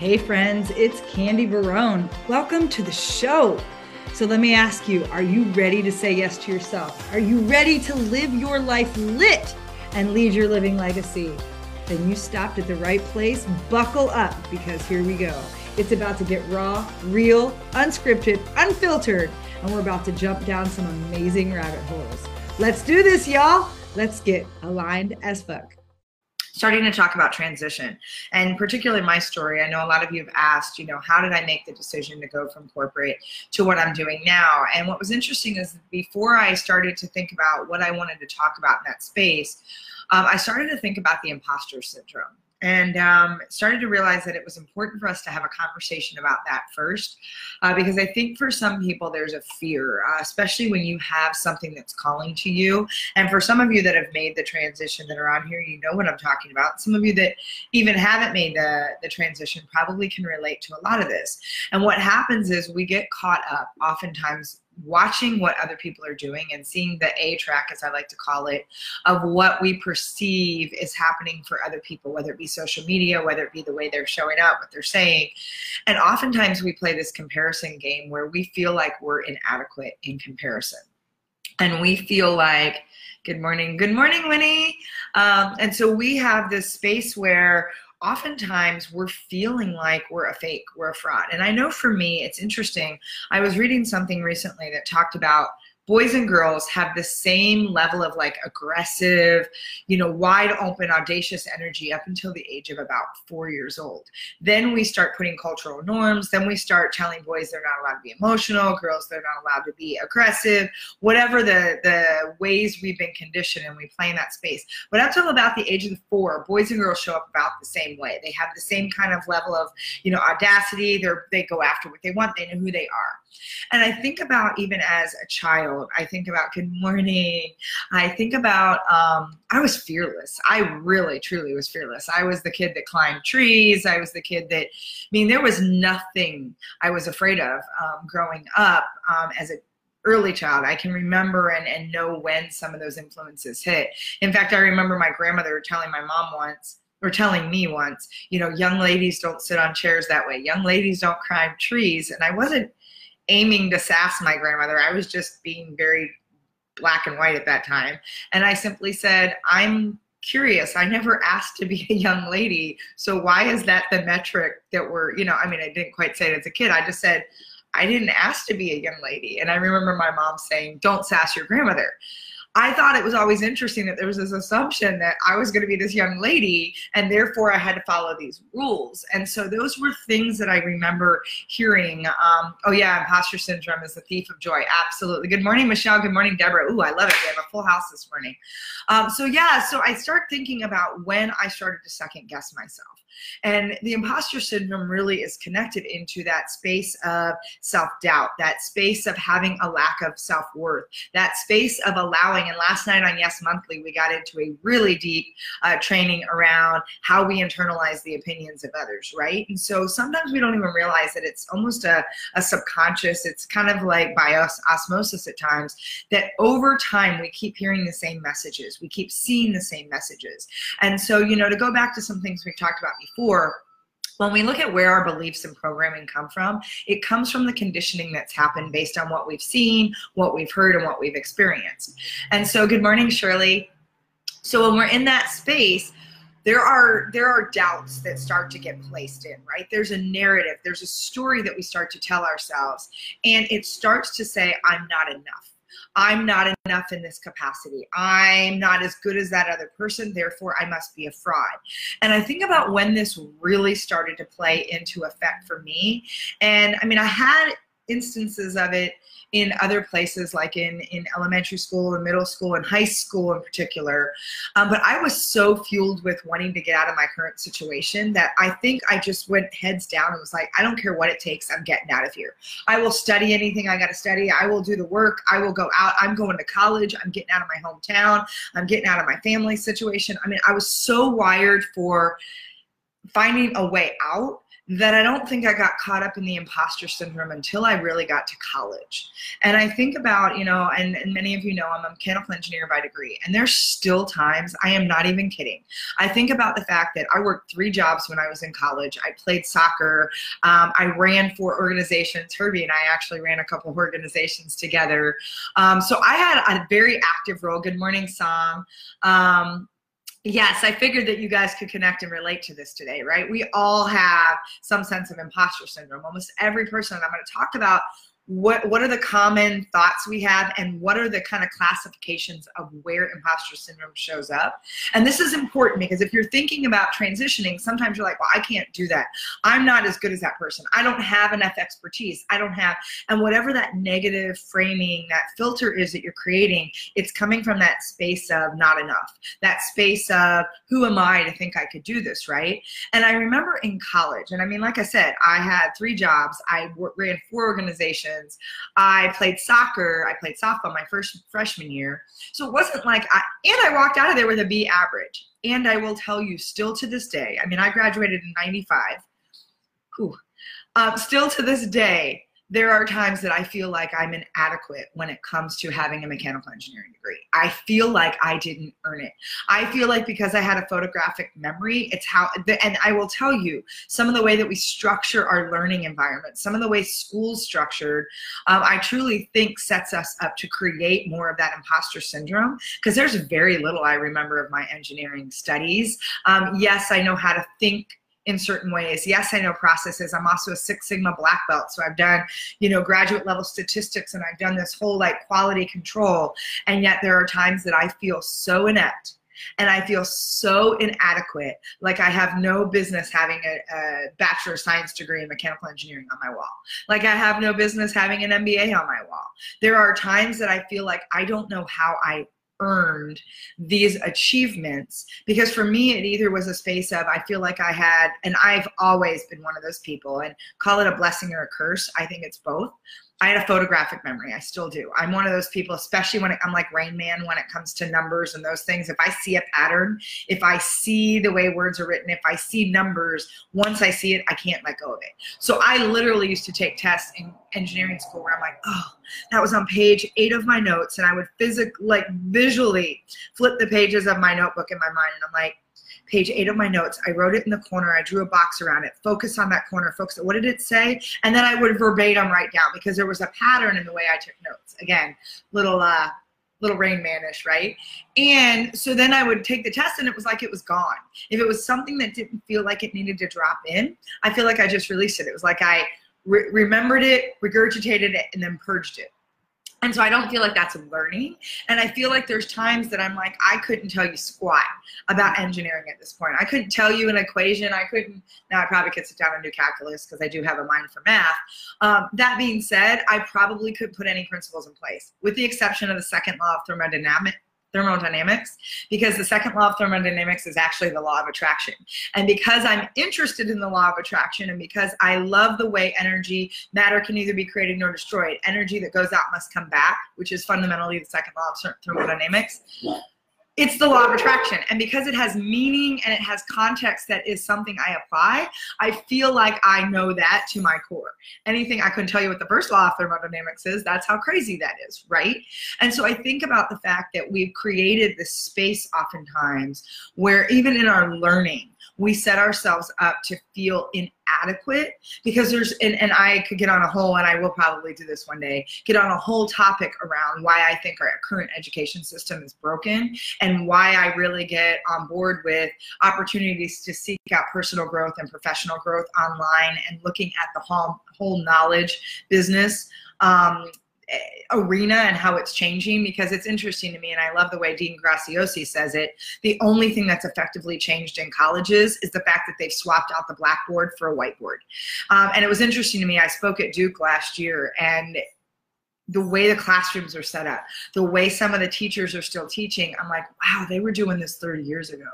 Hey, friends, it's Candy Barone. Welcome to the show. So, let me ask you are you ready to say yes to yourself? Are you ready to live your life lit and leave your living legacy? Then you stopped at the right place. Buckle up because here we go. It's about to get raw, real, unscripted, unfiltered, and we're about to jump down some amazing rabbit holes. Let's do this, y'all. Let's get aligned as fuck starting to talk about transition. And particularly my story i know a lot of you have asked you know how did i make the decision to go from corporate to what i'm doing now? And what was interesting is before i started to think about what i wanted to talk about in that space um, i started to think about the imposter syndrome and um, started to realize that it was important for us to have a conversation about that first uh, because i think for some people there's a fear uh, especially when you have something that's calling to you. And for some of you that have made the transition that are on here you know what i'm talking about. Some of you that even haven't made the, the transition probably can relate to a lot of this. And what happens is we get caught up oftentimes watching what other people are doing and seeing the A track, as I like to call it, of what we perceive is happening for other people, whether it be social media, whether it be the way they're showing up, what they're saying. And oftentimes we play this comparison game where we feel like we're inadequate in comparison. And we feel like, good morning, good morning, Winnie. Um, and so we have this space where oftentimes we're feeling like we're a fake, we're a fraud. And I know for me, it's interesting. I was reading something recently that talked about boys and girls have the same level of like aggressive, you know, wide open, audacious energy up until the age of about four years old. Then we start putting cultural norms. Then we start telling boys they're not allowed to be emotional, girls they're not allowed to be aggressive, whatever the the ways we've been conditioned, and we play in that space. But up till about the age of four, boys and girls show up about the same way. They have the same kind of level of, you know, audacity. They're they go after what they want. They know who they are. And I think about even as a child, I think about good morning. I think about, um, I was fearless. I really, truly was fearless. I was the kid that climbed trees. I was the kid that, I mean, there was nothing I was afraid of um, growing up um, as a early child. I can remember and, and know when some of those influences hit. In fact, I remember my grandmother telling my mom once, or telling me once, you know, young ladies don't sit on chairs that way. Young ladies don't climb trees. And I wasn't aiming to sass my grandmother. I was just being very black and white at that time. And I simply said, I'm curious. I never asked to be a young lady. So why is that the metric that we're, you know, I mean, I didn't quite say it as a kid. I just said, I didn't ask to be a young lady. And I remember my mom saying, don't sass your grandmother. I thought it was always interesting that there was this assumption that I was going to be this young lady and therefore I had to follow these rules. And so those were things that I remember hearing. Um, oh, yeah, imposter syndrome is the thief of joy. Absolutely. Good morning, Michelle. Good morning, Deborah. Ooh, I love it. We have a full house this morning. Um, so, yeah, so I start thinking about when I started to second guess myself. And the imposter syndrome really is connected into that space of self doubt, that space of having a lack of self worth, that space of allowing. And last night on Yes Monthly, we got into a really deep uh, training around how we internalize the opinions of others, right? And so sometimes we don't even realize that it's almost a, a subconscious, it's kind of like by os- osmosis at times, that over time we keep hearing the same messages, we keep seeing the same messages. And so, you know, to go back to some things we've talked about before, when we look at where our beliefs and programming come from, it comes from the conditioning that's happened based on what we've seen, what we've heard, and what we've experienced. And so, good morning, Shirley. So, when we're in that space, there are there are doubts that start to get placed in right there's a narrative there's a story that we start to tell ourselves and it starts to say i'm not enough I'm not enough in this capacity. I'm not as good as that other person, therefore I must be a fraud. And I think about when this really started to play into effect for me. And I mean, I had instances of it in other places like in, in elementary school and middle school and high school in particular. Um, but I was so fueled with wanting to get out of my current situation that I think I just went heads down and was like, I don't care what it takes, I'm getting out of here. I will study anything I got to study. I will do the work. I will go out. I'm going to college. I'm getting out of my hometown. I'm getting out of my family situation. I mean, I was so wired for finding a way out that I don't think I got caught up in the imposter syndrome until I really got to college. And I think about, you know, and, and, many of you know I'm a mechanical engineer by degree, and there's still times, I am not even kidding. I think about the fact that I worked three jobs when I was in college. I played soccer, um, I ran for organizations. Herbie and I actually ran a couple of organizations together. Um, so I had a very active role. Good morning, Sam. Um, Yes, I figured that you guys could connect and relate to this today, right? We all have some sense of imposter syndrome. Almost every person I'm going to talk about what what are the common thoughts we have and what are the kind of classifications of where imposter syndrome shows up? And this is important because if you're thinking about transitioning sometimes you're like well i can't do that. I'm not as good as that person. I don't have enough expertise. I don't have and whatever that negative framing that filter is that you're creating it's coming from that space of not enough that space of who am i to think i could do this? Right? And i remember in college and i mean like i said i had three jobs. I ran four organizations I played soccer. I played softball my first freshman year. So it wasn't like I, and I walked out of there with a B average. And I will tell you, still to this day, I mean, I graduated in 95. Whew. Um, still to this day, there are times that I feel like I'm inadequate when it comes to having a mechanical engineering degree. I feel like I didn't earn it. I feel like because I had a photographic memory, it's how, and I will tell you some of the way that we structure our learning environment, some of the way school's structured, um, I truly think sets us up to create more of that imposter syndrome because there's very little I remember of my engineering studies. Um, yes, I know how to think in certain ways. Yes, I know processes. I'm also a Six Sigma black belt. So I've done, you know, graduate level statistics and I've done this whole like quality control. And yet there are times that I feel so inept and I feel so inadequate, like I have no business having a, a, bachelor of science degree in mechanical engineering on my wall. Like I have no business having an MBA on my wall. There are times that I feel like I don't know how I earned these achievements. Because for me it either was a space of i feel like i had and i've always been one of those people and call it a blessing or a curse i think it's both I had a photographic memory. I still do. I'm one of those people, especially when it, I'm like Rain Man when it comes to numbers and those things. If I see a pattern, if I see the way words are written, if I see numbers, once I see it, I can't let go of it. So I literally used to take tests in engineering school where I'm like, oh, that was on page eight of my notes. And I would physically, like visually flip the pages of my notebook in my mind. And I'm like, page eight of my notes. I wrote it in the corner. I drew a box around it. Focus on that corner. Focus. What did it say? And then I would verbatim write down because there was a pattern in the way I took notes. Again, little uh, little rain manish, right? And so then I would take the test and it was like it was gone. If it was something that didn't feel like it needed to drop in, I feel like I just released it. It was like I re- remembered it, regurgitated it, and then purged it. And so I don't feel like that's learning. And I feel like there's times that I'm like, I couldn't tell you squat about engineering at this point. I couldn't tell you an equation. I couldn't, now I probably could sit down and do calculus because I do have a mind for math. Um, that being said, I probably could put any principles in place with the exception of the second law of thermodynamics thermodynamics because the second law of thermodynamics is actually the law of attraction. And because I'm interested in the law of attraction and because I love the way energy, matter can neither be created nor destroyed, energy that goes out must come back, which is fundamentally the second law of thermodynamics it's the law of attraction. And because it has meaning and it has context that is something I apply, I feel like I know that to my core. Anything I couldn't tell you what the first law of thermodynamics is, that's how crazy that is, right? And so I think about the fact that we've created this space oftentimes where even in our learning, we set ourselves up to feel inadequate because there's and, and i could get on a whole and i will probably do this one day get on a whole topic around why i think our current education system is broken and why i really get on board with opportunities to seek out personal growth and professional growth online and looking at the whole, whole knowledge business. Um, arena and how it's changing because it's interesting to me and I love the way Dean Graziosi says it. The only thing that's effectively changed in colleges is the fact that they've swapped out the blackboard for a whiteboard. Um, and it was interesting to me. I spoke at Duke last year and the way the classrooms are set up, the way some of the teachers are still teaching, I'm like, wow, they were doing this 30 years ago.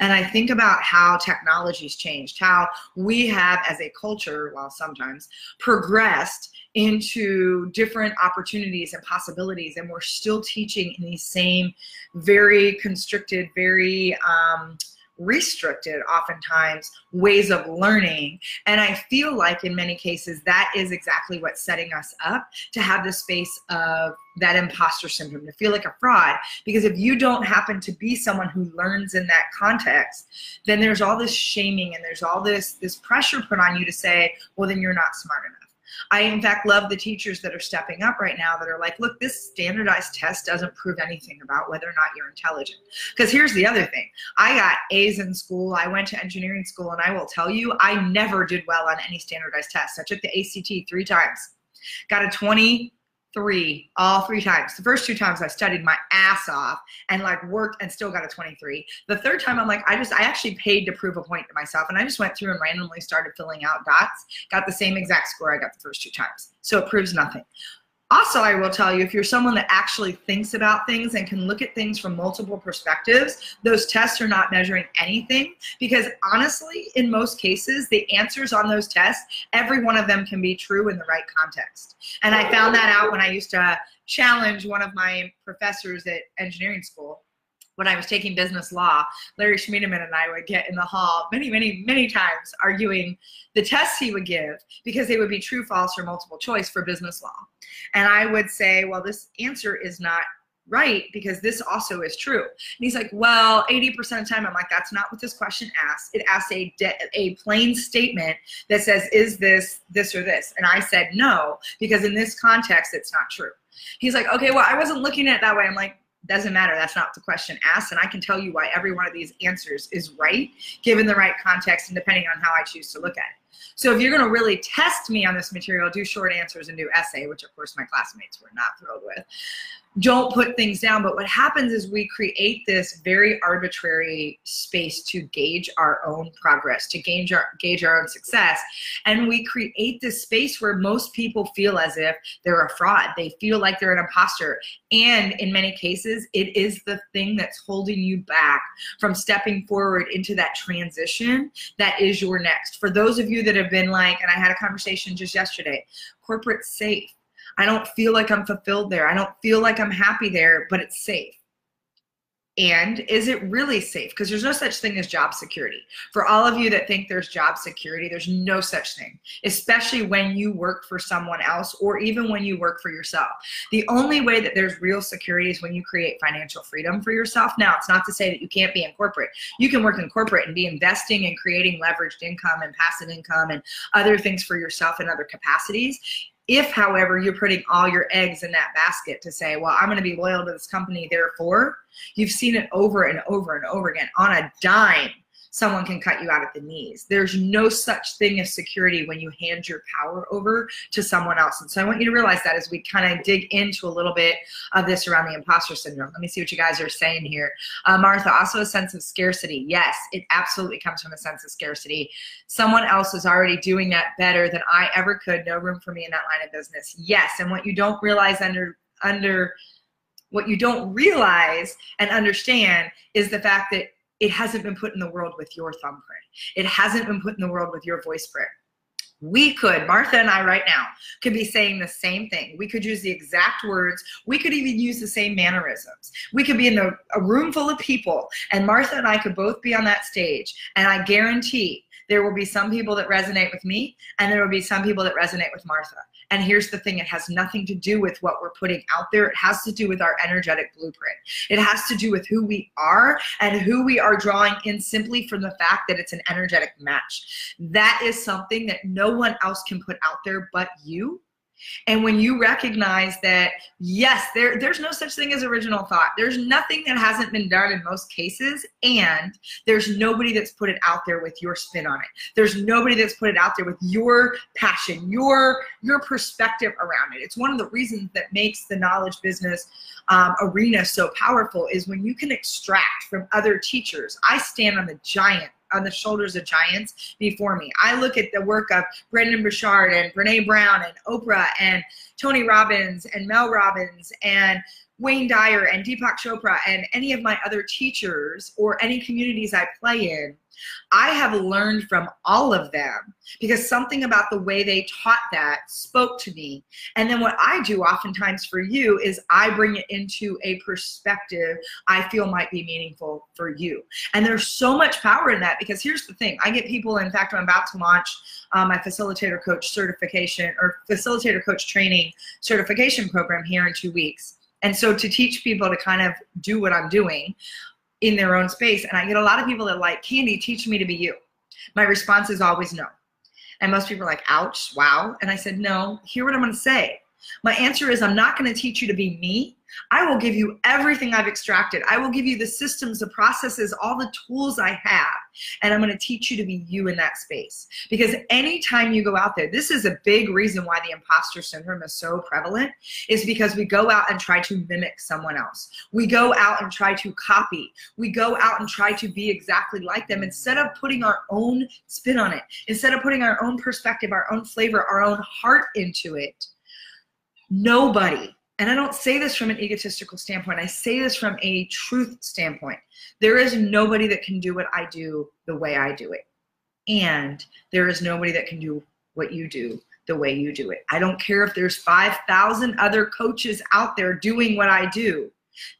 And I think about how technology's changed, how we have as a culture, well, sometimes progressed into different opportunities and possibilities and we're still teaching in these same very constricted very um, restricted oftentimes ways of learning. And i feel like in many cases that is exactly what's setting us up to have the space of that imposter syndrome to feel like a fraud. Because if you don't happen to be someone who learns in that context then there's all this shaming and there's all this this pressure put on you to say well then you're not smart enough I, in fact, love the teachers that are stepping up right now that are like, look, this standardized test doesn't prove anything about whether or not you're intelligent. Because here's the other thing I got A's in school, I went to engineering school, and I will tell you, I never did well on any standardized test. I took the ACT three times, got a 20 three all three times. The first two times I studied my ass off and like worked and still got a 23. The third time I'm like, I just, I actually paid to prove a point to myself. And I just went through and randomly started filling out dots, got the same exact score I got the first two times. So it proves nothing. Also, I will tell you, if you're someone that actually thinks about things and can look at things from multiple perspectives, those tests are not measuring anything because honestly, in most cases, the answers on those tests, every one of them can be true in the right context. And I found that out when I used to challenge one of my professors at engineering school when I was taking business law, Larry Schmiedeman and I would get in the hall many, many, many times arguing the tests he would give because they would be true, false, or multiple choice for business law. And I would say, well, this answer is not right because this also is true. And he's like, well, 80% of the time, I'm like, that's not what this question asks. It asks a, a plain statement that says, is this this or this? And I said, no, because in this context, it's not true. He's like, okay, well, I wasn't looking at it that way. I'm like, doesn't matter. That's not the question asked. And I can tell you why every one of these answers is right, given the right context and depending on how I choose to look at it. So if you're going to really test me on this material, do short answers and do essay, which of course my classmates were not thrilled with don't put things down. But what happens is we create this very arbitrary space to gauge our own progress, to gauge our gauge our own success. And we create this space where most people feel as if they're a fraud. They feel like they're an imposter. And in many cases, it is the thing that's holding you back from stepping forward into that transition that is your next. For those of you that have been like, and I had a conversation just yesterday, corporate safe I don't feel like I'm fulfilled there. I don't feel like I'm happy there, but it's safe. And is it really safe? Because there's no such thing as job security. For all of you that think there's job security, there's no such thing, especially when you work for someone else or even when you work for yourself. The only way that there's real security is when you create financial freedom for yourself. Now, it's not to say that you can't be in corporate. You can work in corporate and be investing and creating leveraged income and passive income and other things for yourself in other capacities. If, however, you're putting all your eggs in that basket to say, well, I'm going to be loyal to this company, therefore, you've seen it over and over and over again on a dime someone can cut you out at the knees. There's no such thing as security when you hand your power over to someone else. And so I want you to realize that as we kind of dig into a little bit of this around the imposter syndrome. Let me see what you guys are saying here. Uh, Martha, also a sense of scarcity. Yes, it absolutely comes from a sense of scarcity. Someone else is already doing that better than I ever could. No room for me in that line of business. Yes, and what you don't realize under under what you don't realize and understand is the fact that it hasn't been put in the world with your thumbprint. It hasn't been put in the world with your voice print. We could, Martha and I right now, could be saying the same thing. We could use the exact words. We could even use the same mannerisms. We could be in a, a room full of people, and Martha and I could both be on that stage. And I guarantee there will be some people that resonate with me, and there will be some people that resonate with Martha. And here's the thing it has nothing to do with what we're putting out there. It has to do with our energetic blueprint. It has to do with who we are and who we are drawing in simply from the fact that it's an energetic match. That is something that no one else can put out there but you. And when you recognize that, yes, there, there's no such thing as original thought. There's nothing that hasn't been done in most cases, and there's nobody that's put it out there with your spin on it. There's nobody that's put it out there with your passion, your your perspective around it. It's one of the reasons that makes the knowledge business um, arena so powerful is when you can extract from other teachers. I stand on the giant on the shoulders of giants before me. I look at the work of Brendon Burchard and Brene Brown and Oprah and Tony Robbins and Mel Robbins and Wayne Dyer and Deepak Chopra and any of my other teachers or any communities I play in, I have learned from all of them because something about the way they taught that spoke to me. And then what I do oftentimes for you is I bring it into a perspective I feel might be meaningful for you. And there's so much power in that because here's the thing I get people, in fact, I'm about to launch um, my facilitator coach certification or facilitator coach training certification program here in two weeks. And so to teach people to kind of do what I'm doing, in their own space. And I get a lot of people that like, Candy, teach me to be you. My response is always no. And most people are like, ouch, wow. And I said, no, hear what I'm going to say. My answer is I'm not going to teach you to be me. I will give you everything I've extracted. I will give you the systems, the processes, all the tools I have. And I'm going to teach you to be you in that space. Because anytime you go out there, this is a big reason why the imposter syndrome is so prevalent, is because we go out and try to mimic someone else. We go out and try to copy. We go out and try to be exactly like them instead of putting our own spin on it, instead of putting our own perspective, our own flavor, our own heart into it. Nobody and I don't say this from an egotistical standpoint, I say this from a truth standpoint. There is nobody that can do what I do the way I do it. And there is nobody that can do what you do the way you do it. I don't care if there's 5,000 other coaches out there doing what I do.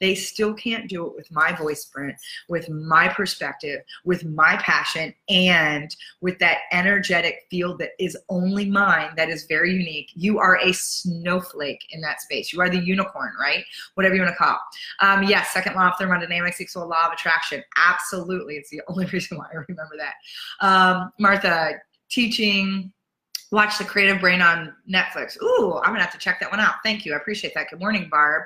They still can't do it with my voice print, with my perspective, with my passion, and with that energetic field that is only mine, that is very unique. You are a snowflake in that space. You are the unicorn, right? Whatever you want to call. Um, yes, second law of thermodynamics equals law of attraction. Absolutely. It's the only reason why I remember that. Um, Martha, teaching watch The Creative Brain on Netflix. Ooh, I'm gonna have to check that one out. Thank you. I appreciate that. Good morning, Barb.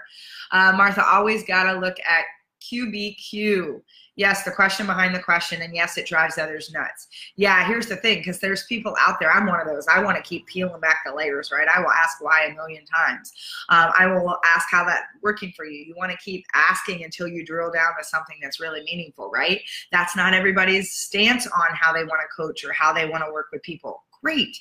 Uh, Martha, always gotta look at QBQ. Yes, the question behind the question, and yes, it drives others nuts. Yeah, here's the thing, because there's people out there. I'm one of those. I want to keep peeling back the layers, right? I will ask why a million times. Um, I will ask how that working for you. You want to keep asking until you drill down to something that's really meaningful, right? That's not everybody's stance on how they want to coach or how they want to work with people. Great.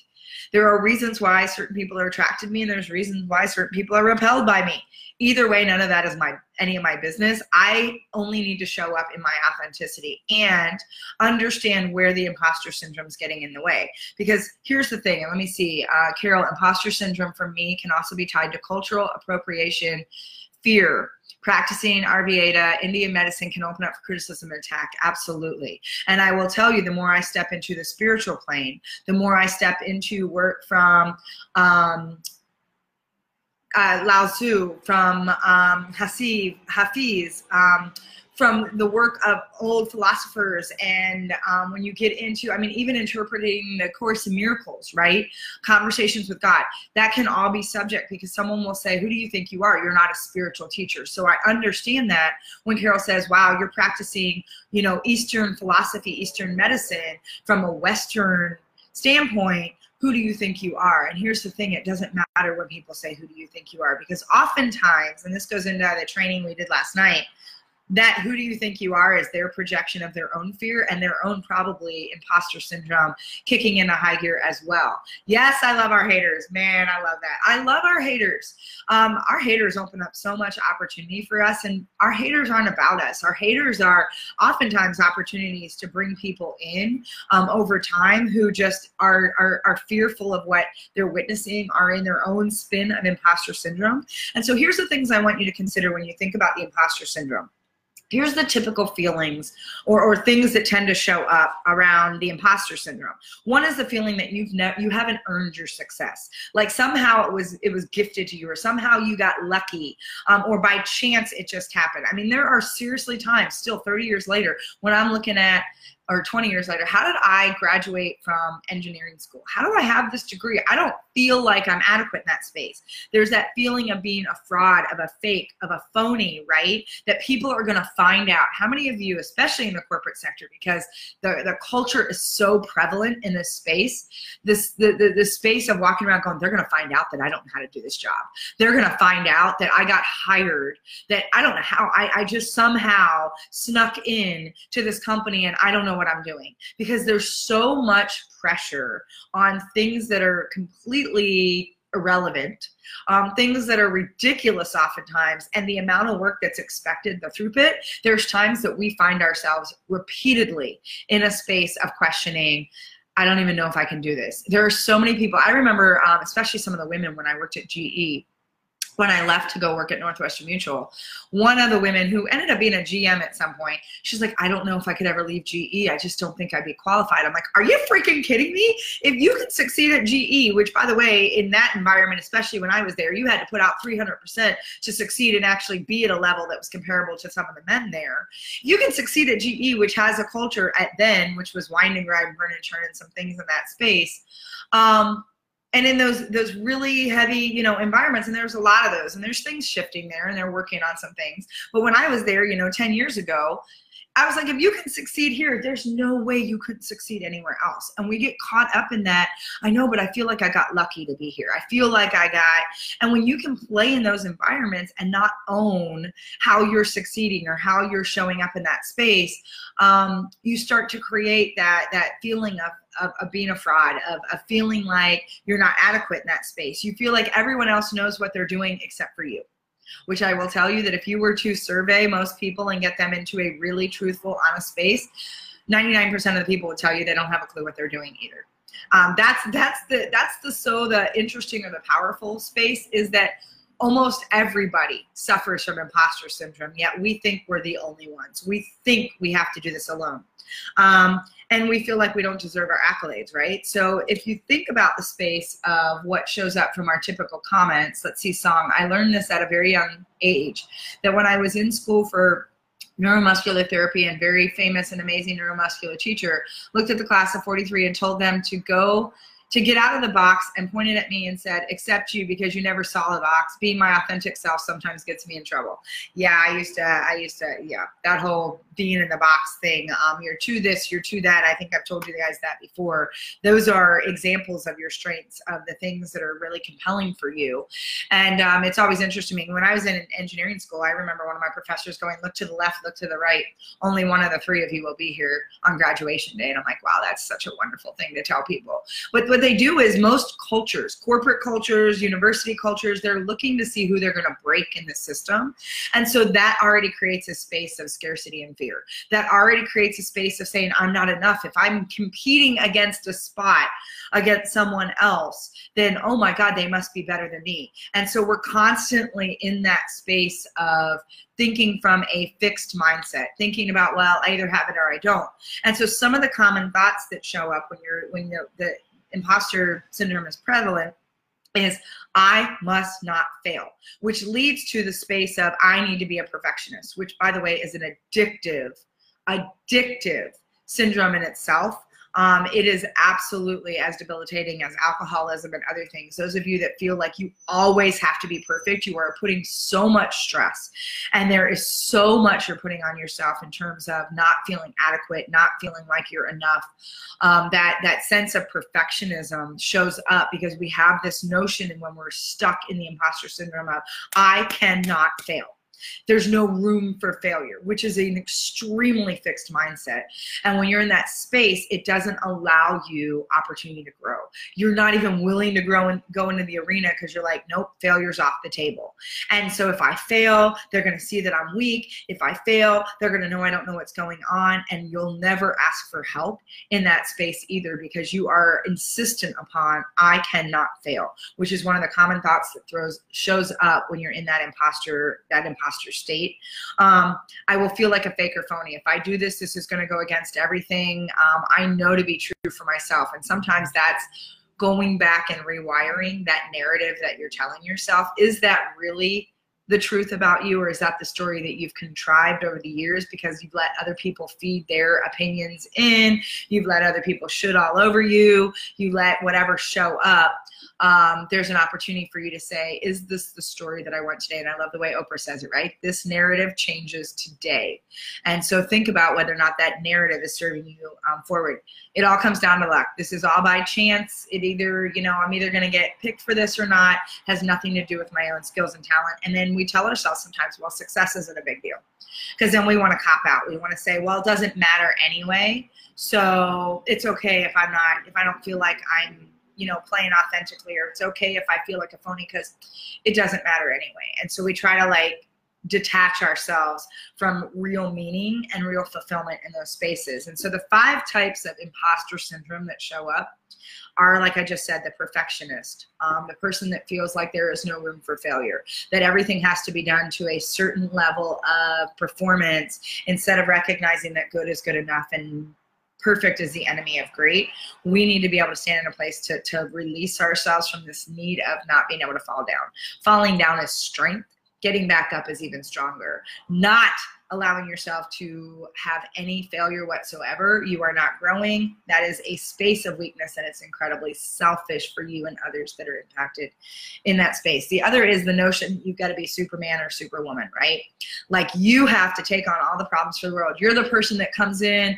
There are reasons why certain people are attracted to me, and there's reasons why certain people are repelled by me. Either way, none of that is my any of my business. I only need to show up in my authenticity and understand where the imposter syndrome is getting in the way. Because here's the thing, and let me see, uh, Carol, imposter syndrome for me can also be tied to cultural appropriation, fear, practicing Ayurveda, Indian medicine can open up for criticism and attack. Absolutely. And I will tell you, the more I step into the spiritual plane, the more I step into work from um, uh, Lao Tzu, from um, Hasib, Hafiz, um, from the work of old philosophers and um, when you get into i mean even interpreting the course in miracles right conversations with god that can all be subject because someone will say who do you think you are you're not a spiritual teacher so i understand that when carol says wow you're practicing you know eastern philosophy eastern medicine from a western standpoint who do you think you are? And here's the thing it doesn't matter when people say, Who do you think you are? Because oftentimes, and this goes into the training we did last night, that who do you think you are is their projection of their own fear and their own probably imposter syndrome kicking in a high gear as well. Yes, I love our haters. Man, I love that. I love our haters. Um, our haters open up so much opportunity for us, and our haters aren't about us. Our haters are oftentimes opportunities to bring people in um, over time who just are, are, are fearful of what they're witnessing, are in their own spin of imposter syndrome. And so here's the things I want you to consider when you think about the imposter syndrome here's the typical feelings or, or things that tend to show up around the imposter syndrome. One is the feeling that you've ne- you haven't earned your success. Like somehow it was it was gifted to you or somehow you got lucky um, or by chance it just happened. I mean there are seriously times still 30 years later when i'm looking at or 20 years later, how did I graduate from engineering school? How do I have this degree? I don't feel like I'm adequate in that space. There's that feeling of being a fraud, of a fake, of a phony, right? That people are going to find out. How many of you, especially in the corporate sector, because the, the culture is so prevalent in this space, this the, the, the space of walking around going, they're going to find out that I don't know how to do this job. They're going to find out that I got hired, that I don't know how, I, I just somehow snuck in to this company and I don't know know what I'm doing because there's so much pressure on things that are completely irrelevant, um, things that are ridiculous oftentimes, and the amount of work that's expected, the throughput, there's times that we find ourselves repeatedly in a space of questioning. I don't even know if I can do this. There are so many people. I remember, um, especially some of the women when I worked at GE, when I left to go work at Northwestern Mutual, one of the women who ended up being a GM at some point, she's like, I don't know if I could ever leave GE. I just don't think I'd be qualified. I'm like, are you freaking kidding me? If you can succeed at GE, which by the way, in that environment, especially when I was there, you had to put out 300% to succeed and actually be at a level that was comparable to some of the men there. You can succeed at GE, which has a culture at then, which was winding ride, burn and churn, and some things in that space. Um, and in those those really heavy you know environments and there's a lot of those and there's things shifting there and they're working on some things but when i was there you know 10 years ago I was like, if you can succeed here, there's no way you could succeed anywhere else. And we get caught up in that. I know, but I feel like I got lucky to be here. I feel like I got, and when you can play in those environments and not own how you're succeeding or how you're showing up in that space, um, you start to create that that feeling of of, of, being a fraud, of, of feeling like you're not adequate in that space. You feel like everyone else knows what they're doing except for you which I will tell you that if you were to survey most people and get them into a really truthful, honest space, 99% of the people would tell you they don't have a clue what they're doing either. Um, that's that's the that's the so the interesting or the powerful space is that almost everybody suffers from imposter syndrome yet we think we're the only ones we think we have to do this alone um, and we feel like we don't deserve our accolades, right? So if you think about the space of what shows up from our typical comments, let's see, song. I learned this at a very young age that when I was in school for neuromuscular therapy and very famous and amazing neuromuscular teacher looked at the class of 43 and told them to go to get out of the box and pointed at me and said, accept you because you never saw the box. Being my authentic self sometimes gets me in trouble. Yeah, I used to, I used to, yeah, that whole being in the box thing. Um, you're to this, you're to that. I think I've told you guys that before. Those are examples of your strengths, of the things that are really compelling for you. And um, it's always interesting to me. When I was in engineering school, I remember one of my professors going, look to the left, look to the right. Only one of the three of you will be here on graduation day. And I'm like, wow, that's such a wonderful thing to tell people. But what they do is most cultures, corporate cultures, university cultures, they're looking to see who they're going to break in the system. And so that already creates a space of scarcity and fear. That already creates a space of saying, I'm not enough. If I'm competing against a spot, against someone else, then oh my God, they must be better than me. And so we're constantly in that space of thinking from a fixed mindset, thinking about, well, I either have it or I don't. And so some of the common thoughts that show up when you're when the, the imposter syndrome is prevalent is I must not fail, which leads to the space of I need to be a perfectionist, which by the way is an addictive, addictive syndrome in itself um, it is absolutely as debilitating as alcoholism and other things. Those of you that feel like you always have to be perfect, you are putting so much stress. And there is so much you're putting on yourself in terms of not feeling adequate, not feeling like you're enough. Um, that, that sense of perfectionism shows up because we have this notion and when we're stuck in the imposter syndrome of, I cannot fail. There's no room for failure, which is an extremely fixed mindset. And when you're in that space, it doesn't allow you opportunity to grow. You're not even willing to grow and go into the arena because you're like, nope, failure's off the table. And so if I fail, they're going to see that I'm weak. If I fail, they're going to know I don't know what's going on. And you'll never ask for help in that space either because you are insistent upon, I cannot fail, which is one of the common thoughts that throws shows up when you're in that imposter, that imposter imposter state. Um, I will feel like a fake or phony. If I do this, this is going to go against everything um, I know to be true for myself. And sometimes that's going back and rewiring that narrative that you're telling yourself. Is that really the truth about you or is that the story that you've contrived over the years because you've let other people feed their opinions in you've let other people shoot all over you you let whatever show up um, there's an opportunity for you to say, is this the story that I want today? And I love the way Oprah says it, right? This narrative changes today. And so think about whether or not that narrative is serving you um, forward. It all comes down to luck. This is all by chance. It either, you know, I'm either going to get picked for this or not, has nothing to do with my own skills and talent. And then we tell ourselves sometimes, well, success isn't a big deal. Because then we want to cop out. We want to say, well, it doesn't matter anyway. So it's okay if I'm not, if I don't feel like I'm you know, playing authentically, or it's okay if I feel like a phony because it doesn't matter anyway. And so we try to like detach ourselves from real meaning and real fulfillment in those spaces. And so the five types of imposter syndrome that show up are, like I just said, the perfectionist, um, the person that feels like there is no room for failure, that everything has to be done to a certain level of performance instead of recognizing that good is good enough and perfect is the enemy of great. We need to be able to stand in a place to, to release ourselves from this need of not being able to fall down. Falling down is strength getting back up is even stronger. Not allowing yourself to have any failure whatsoever. You are not growing. That is a space of weakness and it's incredibly selfish for you and others that are impacted in that space. The other is the notion you've got to be Superman or Superwoman, right? Like you have to take on all the problems for the world. You're the person that comes in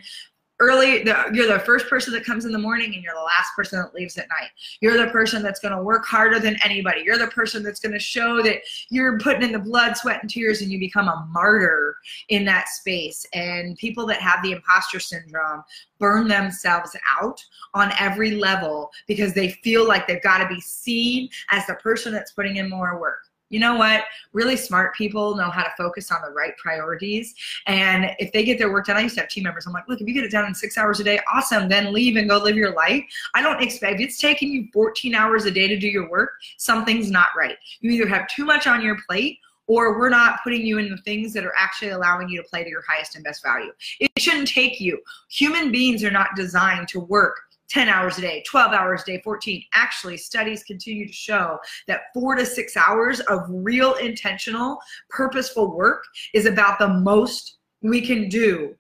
early the, you're the first person that comes in the morning and you're the last person that leaves at night. You're the person that's going to work harder than anybody. You're the person that's going to show that you're putting in the blood sweat and tears and you become a martyr in that space. And people that have the imposter syndrome burn themselves out on every level because they feel like they've got to be seen as the person that's putting in more work you know what? Really smart people know how to focus on the right priorities. And if they get their work done, I used to have team members. I'm like, look, if you get it done in six hours a day, awesome. Then leave and go live your life. I don't expect, it's taking you 14 hours a day to do your work, something's not right. You either have too much on your plate or we're not putting you in the things that are actually allowing you to play to your highest and best value. It shouldn't take you. Human beings are not designed to work 10 hours a day, 12 hours a day, 14. Actually, studies continue to show that four to six hours of real intentional, purposeful work is about the most we can do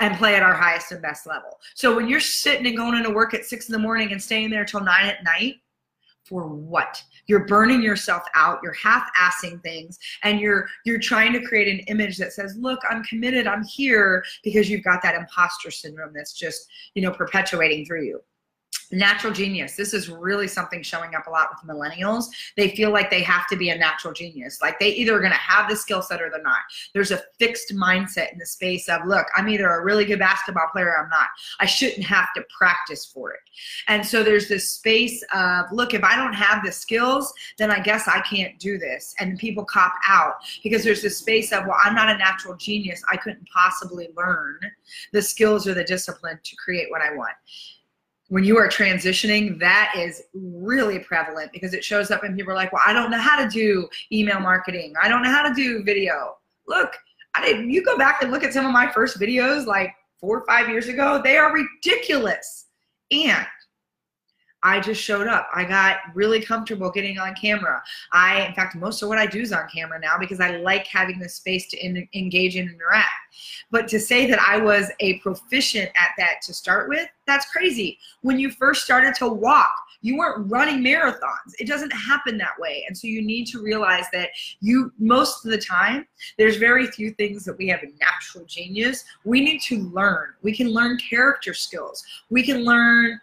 and play at our highest and best level. So when you're sitting and going into work at six in the morning and staying there till nine at night, for what? You're burning yourself out you're half-assing things and you're you're trying to create an image that says look i'm committed i'm here because you've got that imposter syndrome that's just you know perpetuating through you natural genius. This is really something showing up a lot with millennials. They feel like they have to be a natural genius. Like they either are going to have the skill set or they're not. There's a fixed mindset in the space of look i'm either a really good basketball player or i'm not. I shouldn't have to practice for it. And so there's this space of look if i don't have the skills then i guess i can't do this. And people cop out because there's this space of well i'm not a natural genius. I couldn't possibly learn the skills or the discipline to create what i want when you are transitioning, that is really prevalent because it shows up and people are like, well, I don't know how to do email marketing. I don't know how to do video. Look, I did you go back and look at some of my first videos like four or five years ago, they are ridiculous. And I just showed up. I got really comfortable getting on camera. I, in fact, most of what I do is on camera now because I like having the space to in, engage and interact. But to say that I was a proficient at that to start with, that's crazy. When you first started to walk, you weren't running marathons. It doesn't happen that way. And so you need to realize that you, most of the time, there's very few things that we have a natural genius. We need to learn. We can learn character skills. We can learn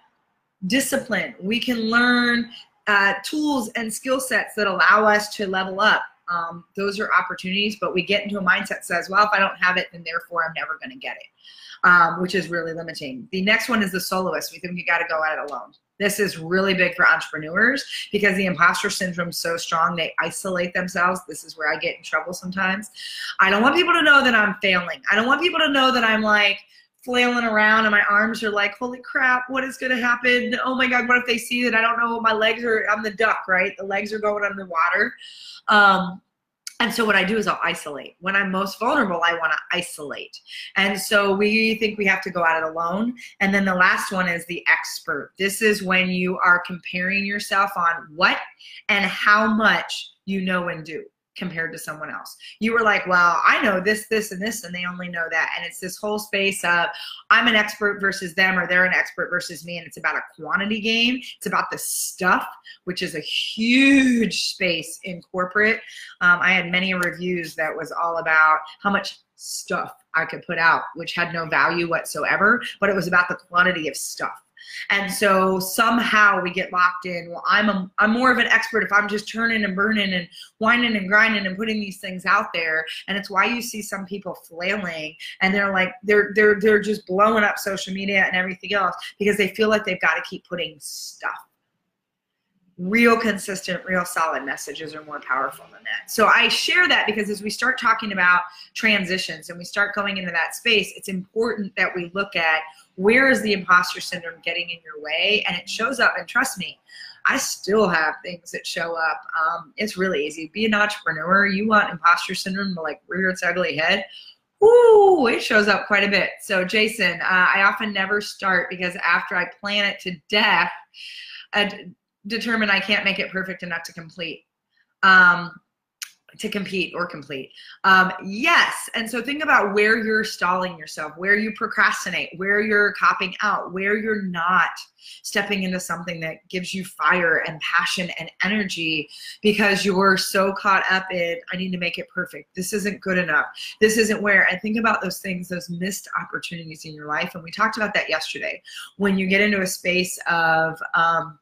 discipline. We can learn uh, tools and skill sets that allow us to level up. Um, those are opportunities, but we get into a mindset that says, well, if I don't have it, then therefore I'm never going to get it, um, which is really limiting. The next one is the soloist. We think you got to go at it alone. This is really big for entrepreneurs because the imposter syndrome is so strong, they isolate themselves. This is where I get in trouble sometimes. I don't want people to know that I'm failing. I don't want people to know that I'm like, flailing around and my arms are like, holy crap, what is going to happen? Oh my God, what if they see that I don't know? My legs are, I'm the duck, right? The legs are going underwater. Um, and so what I do is I'll isolate. When I'm most vulnerable, I want to isolate. And so we think we have to go at it alone. And then the last one is the expert. This is when you are comparing yourself on what and how much you know and do compared to someone else. You were like, well, I know this, this, and this, and they only know that. And it's this whole space of I'm an expert versus them, or they're an expert versus me. And it's about a quantity game. It's about the stuff, which is a huge space in corporate. Um, I had many reviews that was all about how much stuff I could put out, which had no value whatsoever, but it was about the quantity of stuff. And so somehow we get locked in. Well, I'm a, I'm more of an expert if I'm just turning and burning and whining and grinding and putting these things out there. And it's why you see some people flailing and they're like they're they're they're just blowing up social media and everything else because they feel like they've got to keep putting stuff real consistent, real solid messages are more powerful than that. So I share that because as we start talking about transitions and we start going into that space, it's important that we look at where is the imposter syndrome getting in your way? And it shows up and trust me i still have things that show up. Um, it's really easy. Be an entrepreneur. You want imposter syndrome to like rear its ugly head? Ooh, it shows up quite a bit. So, Jason, uh, I often never start because after I plan it to death, determine I can't make it perfect enough to complete. Um, to compete or complete. Um, yes. And so think about where you're stalling yourself, where you procrastinate, where you're copping out, where you're not stepping into something that gives you fire and passion and energy because you're so caught up in, I need to make it perfect. This isn't good enough. This isn't where. And think about those things, those missed opportunities in your life. And we talked about that yesterday. When you get into a space of, um,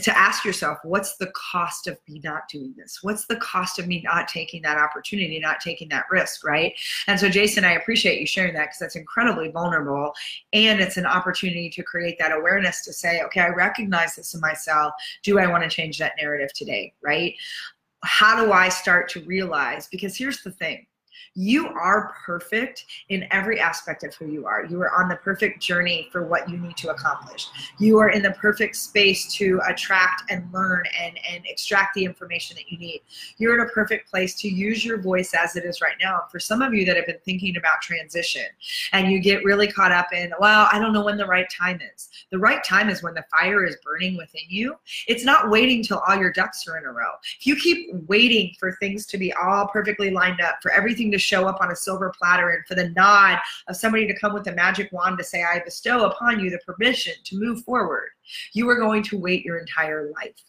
to ask yourself, what's the cost of me not doing this? What's the cost of me not taking that opportunity, not taking that risk, right? And so, Jason, I appreciate you sharing that because that's incredibly vulnerable. And it's an opportunity to create that awareness to say, okay, I recognize this in myself. Do I want to change that narrative today, right? How do I start to realize? Because here's the thing you are perfect in every aspect of who you are. You are on the perfect journey for what you need to accomplish. You are in the perfect space to attract and learn and, and extract the information that you need. You're in a perfect place to use your voice as it is right now. For some of you that have been thinking about transition and you get really caught up in, well, I don't know when the right time is. The right time is when the fire is burning within you. It's not waiting till all your ducks are in a row. If you keep waiting for things to be all perfectly lined up, for everything to show up on a silver platter and for the nod of somebody to come with a magic wand to say, I bestow upon you the permission to move forward, you are going to wait your entire life.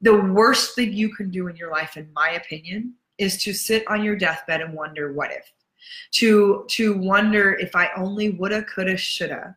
The worst thing you can do in your life, in my opinion, is to sit on your deathbed and wonder what if. To to wonder if I only woulda, coulda, shoulda.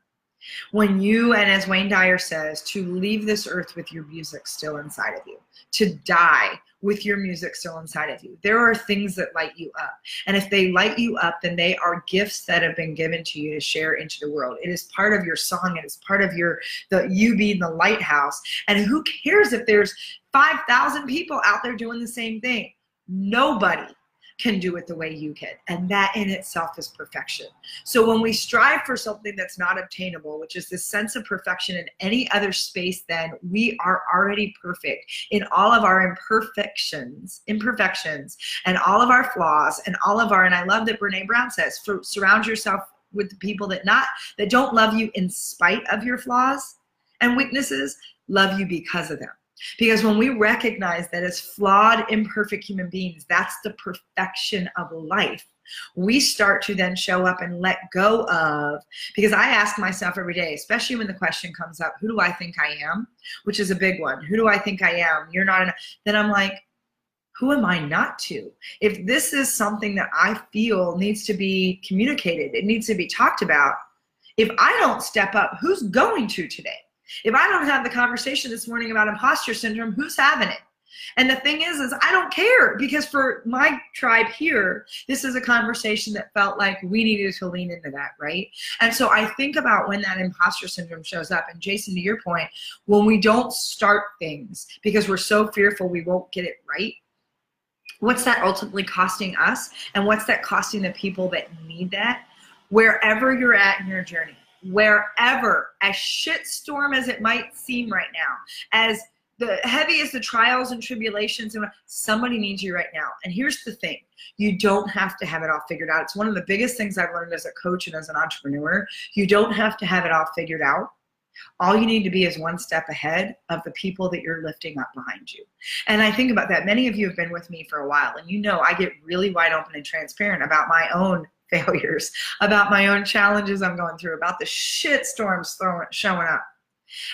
When you, and as Wayne Dyer says, to leave this earth with your music still inside of you, to die with your music still inside of you. There are things that light you up. And if they light you up, then they are gifts that have been given to you to share into the world. It is part of your song. It is part of your the you being the lighthouse. And who cares if there's 5,000 people out there doing the same thing? Nobody can do it the way you can. And that in itself is perfection. So when we strive for something that's not obtainable, which is this sense of perfection in any other space, then we are already perfect in all of our imperfections, imperfections, and all of our flaws, and all of our, and I love that Brene Brown says, for, surround yourself with the people that not that don't love you in spite of your flaws and weaknesses, love you because of them. Because when we recognize that as flawed, imperfect human beings, that's the perfection of life, we start to then show up and let go of. Because I ask myself every day, especially when the question comes up, who do I think I am? Which is a big one. Who do I think I am? You're not enough. Then I'm like, who am I not to? If this is something that I feel needs to be communicated, it needs to be talked about. If I don't step up, who's going to today? If I don't have the conversation this morning about imposter syndrome, who's having it? And the thing is, is I don't care because for my tribe here, this is a conversation that felt like we needed to lean into that, right? And so I think about when that imposter syndrome shows up. And Jason, to your point, when we don't start things because we're so fearful we won't get it right, what's that ultimately costing us? And what's that costing the people that need that? Wherever you're at in your journey, wherever, as shitstorm as it might seem right now, as the heavy as the trials and tribulations, and somebody needs you right now. And here's the thing you don't have to have it all figured out. It's one of the biggest things I've learned as a coach and as an entrepreneur. You don't have to have it all figured out. All you need to be is one step ahead of the people that you're lifting up behind you. And I think about that. Many of you have been with me for a while, and you know I get really wide open and transparent about my own failures, about my own challenges I'm going through, about the shit storms throwing, showing up.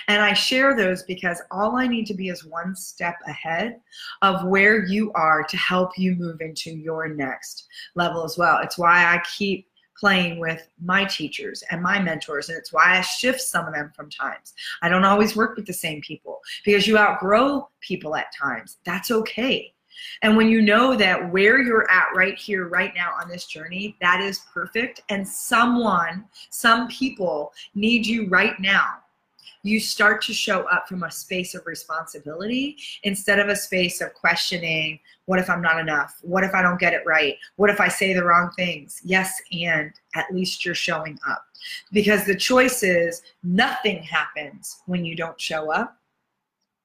And I share those because all I need to be is one step ahead of where you are to help you move into your next level as well. It's why I keep playing with my teachers and my mentors and it's why I shift some of them from times. I don't always work with the same people because you outgrow people at times. That's okay. And when you know that where you're at right here, right now on this journey, that is perfect. And someone, some people need you right now. you start to show up from a space of responsibility instead of a space of questioning what if I'm not enough? What if I don't get it right? What if I say the wrong things? Yes, and at least you're showing up. Because the choice is nothing happens when you don't show up.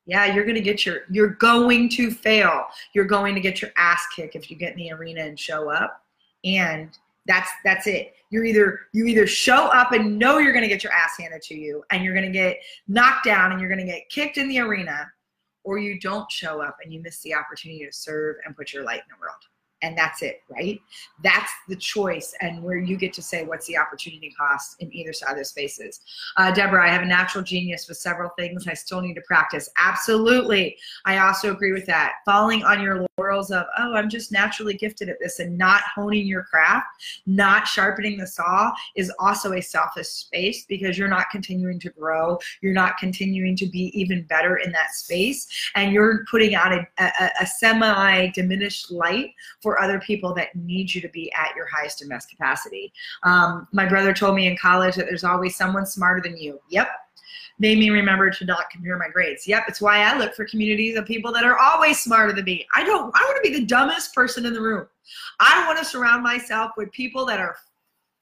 Yeah, you're going to get your, you're going to fail. You're going to get your ass kicked if you get in the arena and show up. And that's that's it. You're either you either show up and know you're going to get your ass handed to you and you're going to get knocked down and you're going to get kicked in the arena or you don't show up and you miss the opportunity to serve and put your light in the world and that's it, right? That's the choice, and where you get to say what's the opportunity cost in either side of those spaces. Uh, Deborah, I have a natural genius with several things I still need to practice. Absolutely. I also agree with that. Falling on your laurels of, oh, I'm just naturally gifted at this, and not honing your craft, not sharpening the saw is also a selfish space because you're not continuing to grow. You're not continuing to be even better in that space, and you're putting out a, a, a semi diminished light for other people that need you to be at your highest and best capacity. Um, my brother told me in college that there's always someone smarter than you. Yep. Made me remember to not compare my grades. Yep, it's why I look for communities of people that are always smarter than me. I don't I want to be the dumbest person in the room. I want to surround myself with people that are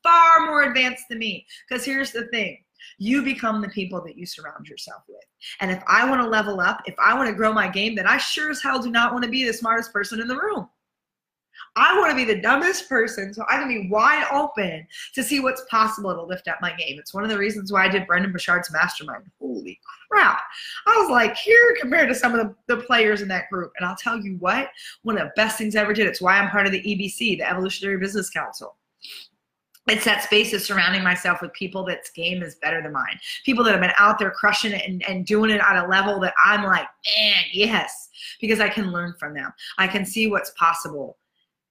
far more advanced than me. Because here's the thing you become the people that you surround yourself with. And if I want to level up, if I want to grow my game, then I sure as hell do not want to be the smartest person in the room. I want to be the dumbest person, so I can be wide open to see what's possible to lift up my game. It's one of the reasons why I did Brendon Burchard's mastermind. Holy crap. I was like, here compared to some of the, the players in that group. And I'll tell you what, one of the best things I ever did. It's why I'm part of the EBC, the Evolutionary Business Council it's that space of surrounding myself with people that's game is better than mine. People that have been out there crushing it and, and doing it at a level that I'm like, man, yes, because I can learn from them. I can see what's possible.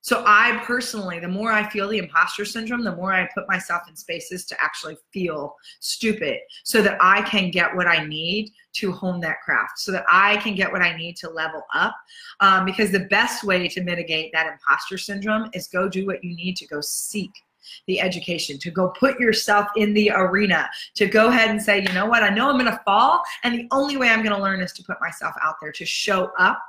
So I personally, the more I feel the imposter syndrome, the more I put myself in spaces to actually feel stupid so that I can get what I need to hone that craft, so that I can get what I need to level up. Um, because the best way to mitigate that imposter syndrome is go do what you need to go seek the education, to go put yourself in the arena, to go ahead and say, you know what, I know I'm going to fall, and the only way I'm going to learn is to put myself out there, to show up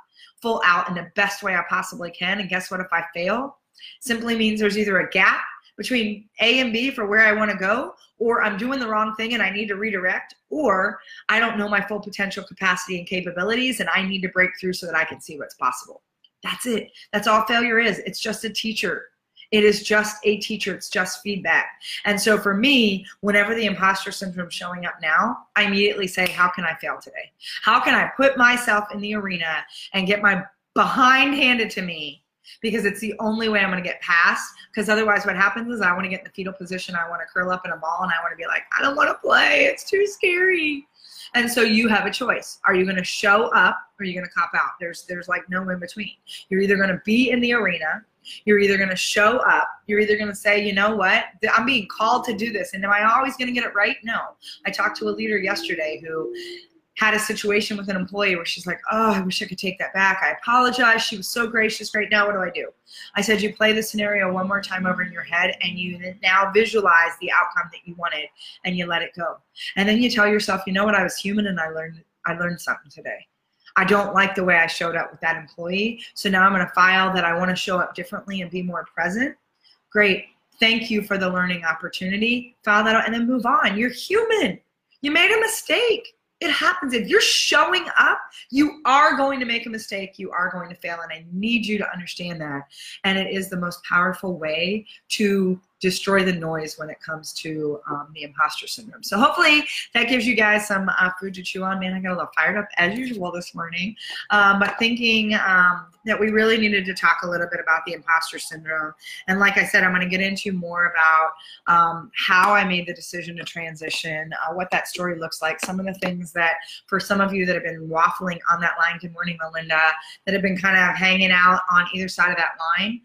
full out in the best way I possibly can. And guess what? If I fail, simply means there's either a gap between A and B for where I want to go, or I'm doing the wrong thing and I need to redirect, or I don't know my full potential capacity and capabilities and I need to break through so that I can see what's possible. That's it. That's all failure is. It's just a teacher it is just a teacher. It's just feedback. And so for me, whenever the imposter syndrome is showing up now, I immediately say, how can I fail today? How can I put myself in the arena and get my behind handed to me because it's the only way I'm going to get past. Because otherwise, what happens is I want to get in the fetal position. I want to curl up in a ball and I want to be like, I don't want to play. It's too scary. And so you have a choice. Are you going to show up or are you going to cop out? There's there's like no in between. You're either going to be in the arena you're either going to show up. You're either going to say, you know what, I'm being called to do this. And am I always going to get it right? No. I talked to a leader yesterday who had a situation with an employee where she's like, oh, I wish I could take that back. I apologize. She was so gracious right now. What do I do? I said, you play the scenario one more time over in your head and you now visualize the outcome that you wanted and you let it go. And then you tell yourself, you know what, I was human and I learned I learned something today. I don't like the way I showed up with that employee. So now I'm going to file that I want to show up differently and be more present. Great. Thank you for the learning opportunity. File that out and then move on. You're human. You made a mistake. It happens. If you're showing up, you are going to make a mistake. You are going to fail. And I need you to understand that. And it is the most powerful way to destroy the noise when it comes to um, the imposter syndrome. So hopefully that gives you guys some uh, food to chew on. Man, I got a little fired up as usual this morning, um, but thinking um, that we really needed to talk a little bit about the imposter syndrome. And like I said, I'm going to get into more about um, how I made the decision to transition, uh, what that story looks like, some of the things that for some of you that have been waffling on that line, good morning, Melinda, that have been kind of hanging out on either side of that line.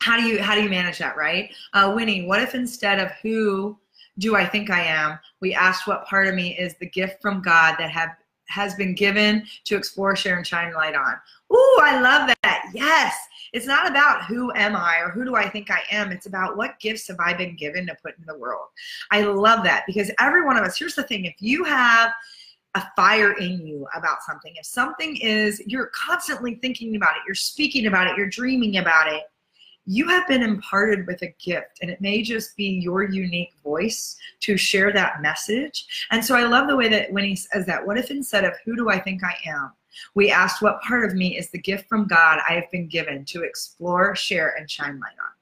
How do you how do you manage that right? Uh, winnie what if instead of who do i think i am we asked what part of me is the gift from god that have has been given to explore share and shine light on? Ooh, i love that. Yes. It's not about who am I or who do I think I am. It's about what gifts have I been given to put in the world. I love that because every one of us, here's the thing. If you have a fire in you about something, if something is, you're constantly thinking about it, you're speaking about it, you're dreaming about it, you have been imparted with a gift and it may just be your unique voice to share that message. And so i love the way that Winnie says that what if instead of who do i think i am we asked what part of me is the gift from god i have been given to explore share and shine light on?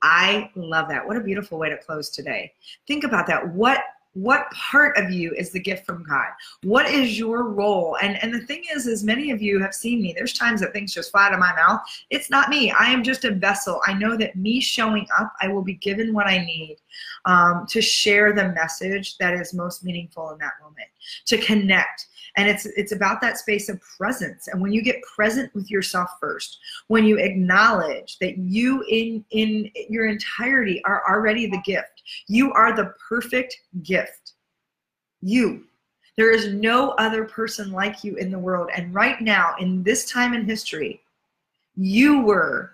I love that. What a beautiful way to close today. Think about that. What what part of you is the gift from god? What is your role? And and the thing is as many of you have seen me. There's times that things just fly out of my mouth. It's not me. I am just a vessel. I know that me showing up i will be given what i need um, to share the message that is most meaningful in that moment to connect. And it's it's about that space of presence. And when you get present with yourself first when you acknowledge that you in in your entirety are already the gift you are the perfect gift. You. There is no other person like you in the world. And right now in this time in history you were.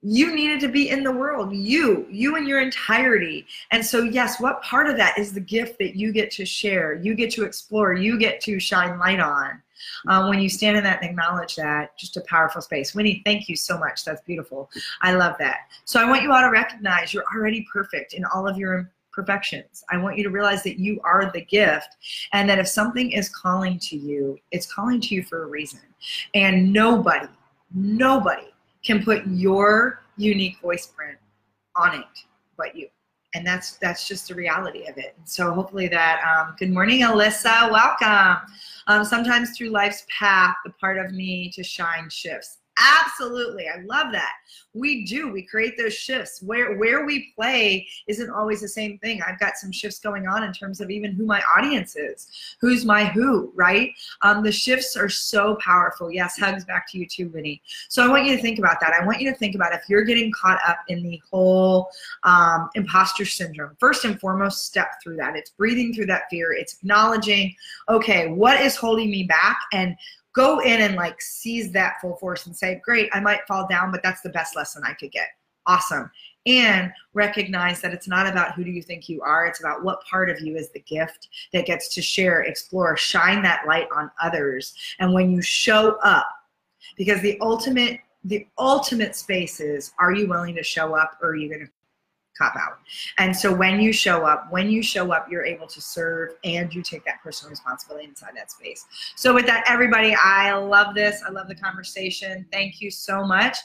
You needed to be in the world. You. You in your entirety. And so yes what part of that is the gift that you get to share you get to explore you get to shine light on uh, when you stand in that and acknowledge that just a powerful space. Winnie thank you so much. That's beautiful. I love that. So i want you all to recognize you're already perfect in all of your imperfections. I want you to realize that you are the gift and that if something is calling to you it's calling to you for a reason. And nobody nobody can put your unique voice print on it but you and that's that's just the reality of it. So hopefully that um, good morning alyssa. Welcome. Um, sometimes through life's path the part of me to shine shifts Absolutely. I love that. We do. We create those shifts. Where where we play isn't always the same thing. I've got some shifts going on in terms of even who my audience is. Who's my who, right? Um, the shifts are so powerful. Yes, hugs back to you too, Vinny. So I want you to think about that. I want you to think about if you're getting caught up in the whole um, imposter syndrome. First and foremost, step through that. It's breathing through that fear. It's acknowledging, okay, what is holding me back? And go in and like seize that full force and say, great, I might fall down, but that's the best lesson I could get. Awesome. And recognize that it's not about who do you think you are, it's about what part of you is the gift that gets to share, explore, shine that light on others. And when you show up, because the ultimate the ultimate space is are you willing to show up or are you going to cop out. And so when you show up, when you show up, you're able to serve and you take that personal responsibility inside that space. So with that, everybody, I love this. I love the conversation. Thank you so much.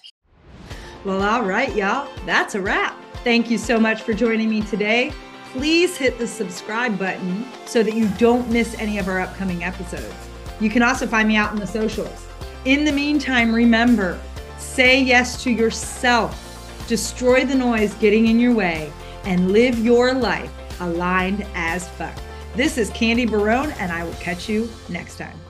Well, all right, y'all. That's a wrap. Thank you so much for joining me today. Please hit the subscribe button so that you don't miss any of our upcoming episodes. You can also find me out in the socials. In the meantime, remember, say yes to yourself destroy the noise getting in your way, and live your life aligned as fuck. This is Candy Barone, and I will catch you next time.